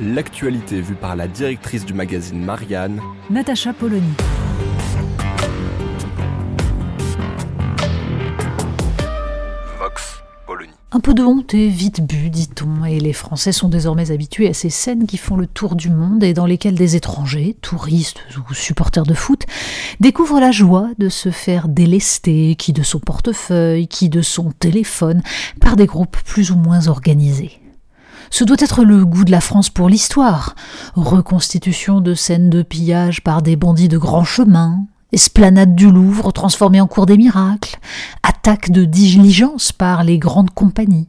L'actualité vue par la directrice du magazine Marianne, Natacha Polony. Vox Polony. Un peu de honte est vite bu, dit-on, et les Français sont désormais habitués à ces scènes qui font le tour du monde et dans lesquelles des étrangers, touristes ou supporters de foot, découvrent la joie de se faire délester, qui de son portefeuille, qui de son téléphone, par des groupes plus ou moins organisés. Ce doit être le goût de la France pour l'histoire. Reconstitution de scènes de pillage par des bandits de grand chemin, esplanade du Louvre transformée en cour des miracles, attaque de diligence par les grandes compagnies.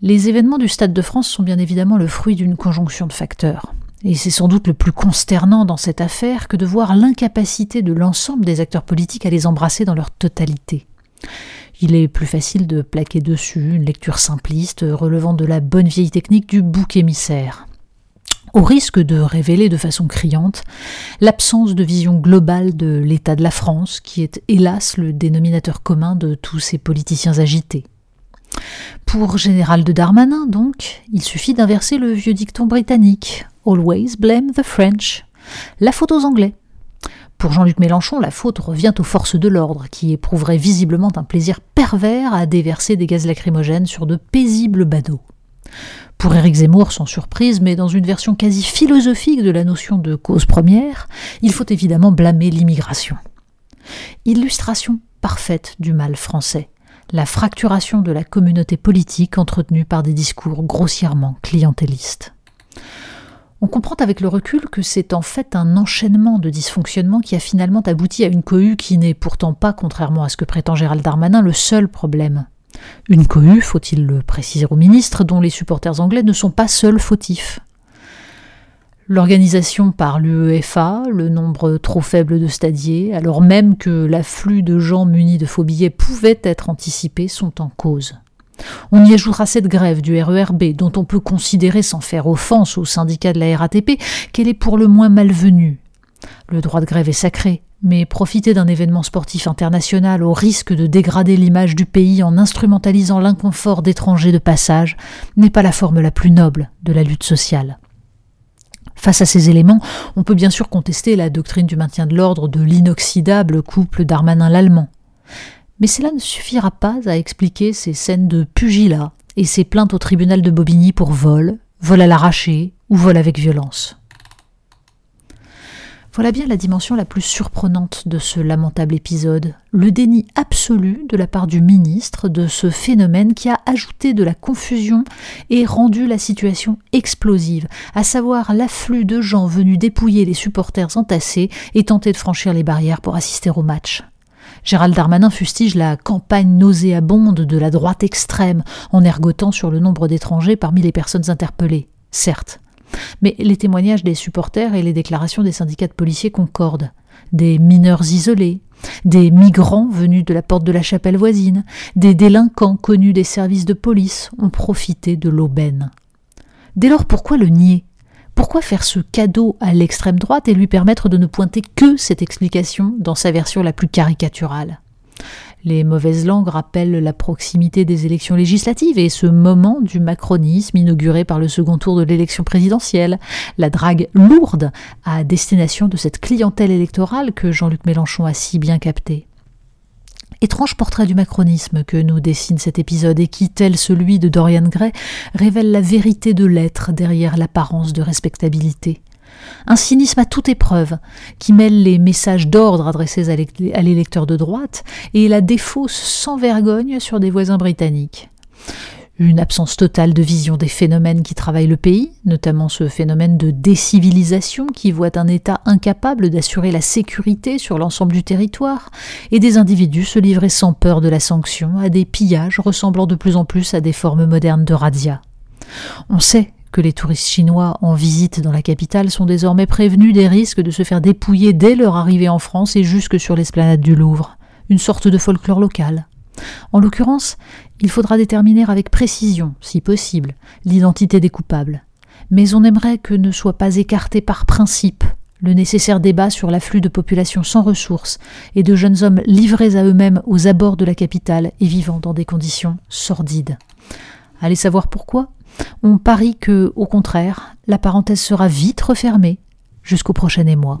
Les événements du Stade de France sont bien évidemment le fruit d'une conjonction de facteurs. Et c'est sans doute le plus consternant dans cette affaire que de voir l'incapacité de l'ensemble des acteurs politiques à les embrasser dans leur totalité. Il est plus facile de plaquer dessus une lecture simpliste relevant de la bonne vieille technique du bouc émissaire. Au risque de révéler de façon criante l'absence de vision globale de l'état de la France, qui est hélas le dénominateur commun de tous ces politiciens agités. Pour Général de Darmanin, donc, il suffit d'inverser le vieux dicton britannique Always blame the French. La faute aux Anglais. Pour Jean-Luc Mélenchon, la faute revient aux forces de l'ordre, qui éprouveraient visiblement un plaisir pervers à déverser des gaz lacrymogènes sur de paisibles badauds. Pour Éric Zemmour, sans surprise, mais dans une version quasi philosophique de la notion de cause première, il faut évidemment blâmer l'immigration. Illustration parfaite du mal français, la fracturation de la communauté politique entretenue par des discours grossièrement clientélistes. On comprend avec le recul que c'est en fait un enchaînement de dysfonctionnements qui a finalement abouti à une cohue qui n'est pourtant pas, contrairement à ce que prétend Gérald Darmanin, le seul problème. Une cohue, faut-il le préciser au ministre, dont les supporters anglais ne sont pas seuls fautifs. L'organisation par l'UEFA, le nombre trop faible de stadiers, alors même que l'afflux de gens munis de faux billets pouvait être anticipé, sont en cause. On y ajoutera cette grève du RERB, dont on peut considérer, sans faire offense au syndicat de la RATP, qu'elle est pour le moins malvenue. Le droit de grève est sacré, mais profiter d'un événement sportif international au risque de dégrader l'image du pays en instrumentalisant l'inconfort d'étrangers de passage n'est pas la forme la plus noble de la lutte sociale. Face à ces éléments, on peut bien sûr contester la doctrine du maintien de l'ordre de l'inoxydable couple d'Armanin-Lallemand. Mais cela ne suffira pas à expliquer ces scènes de pugilat et ces plaintes au tribunal de Bobigny pour vol, vol à l'arraché ou vol avec violence. Voilà bien la dimension la plus surprenante de ce lamentable épisode, le déni absolu de la part du ministre de ce phénomène qui a ajouté de la confusion et rendu la situation explosive, à savoir l'afflux de gens venus dépouiller les supporters entassés et tenter de franchir les barrières pour assister au match. Gérald Darmanin fustige la campagne nauséabonde de la droite extrême en ergotant sur le nombre d'étrangers parmi les personnes interpellées. Certes, mais les témoignages des supporters et les déclarations des syndicats de policiers concordent. Des mineurs isolés, des migrants venus de la porte de la chapelle voisine, des délinquants connus des services de police ont profité de l'aubaine. Dès lors, pourquoi le nier? Pourquoi faire ce cadeau à l'extrême droite et lui permettre de ne pointer que cette explication dans sa version la plus caricaturale? Les mauvaises langues rappellent la proximité des élections législatives et ce moment du macronisme inauguré par le second tour de l'élection présidentielle, la drague lourde à destination de cette clientèle électorale que Jean-Luc Mélenchon a si bien captée. Étrange portrait du macronisme que nous dessine cet épisode et qui, tel celui de Dorian Gray, révèle la vérité de l'être derrière l'apparence de respectabilité. Un cynisme à toute épreuve, qui mêle les messages d'ordre adressés à l'électeur de droite et la défausse sans vergogne sur des voisins britanniques une absence totale de vision des phénomènes qui travaillent le pays, notamment ce phénomène de décivilisation qui voit un État incapable d'assurer la sécurité sur l'ensemble du territoire, et des individus se livrer sans peur de la sanction à des pillages ressemblant de plus en plus à des formes modernes de radia. On sait que les touristes chinois en visite dans la capitale sont désormais prévenus des risques de se faire dépouiller dès leur arrivée en France et jusque sur l'esplanade du Louvre, une sorte de folklore local. En l'occurrence, il faudra déterminer avec précision, si possible, l'identité des coupables. Mais on aimerait que ne soit pas écarté par principe le nécessaire débat sur l'afflux de populations sans ressources et de jeunes hommes livrés à eux-mêmes aux abords de la capitale et vivant dans des conditions sordides. Allez savoir pourquoi On parie que, au contraire, la parenthèse sera vite refermée jusqu'au prochain émoi.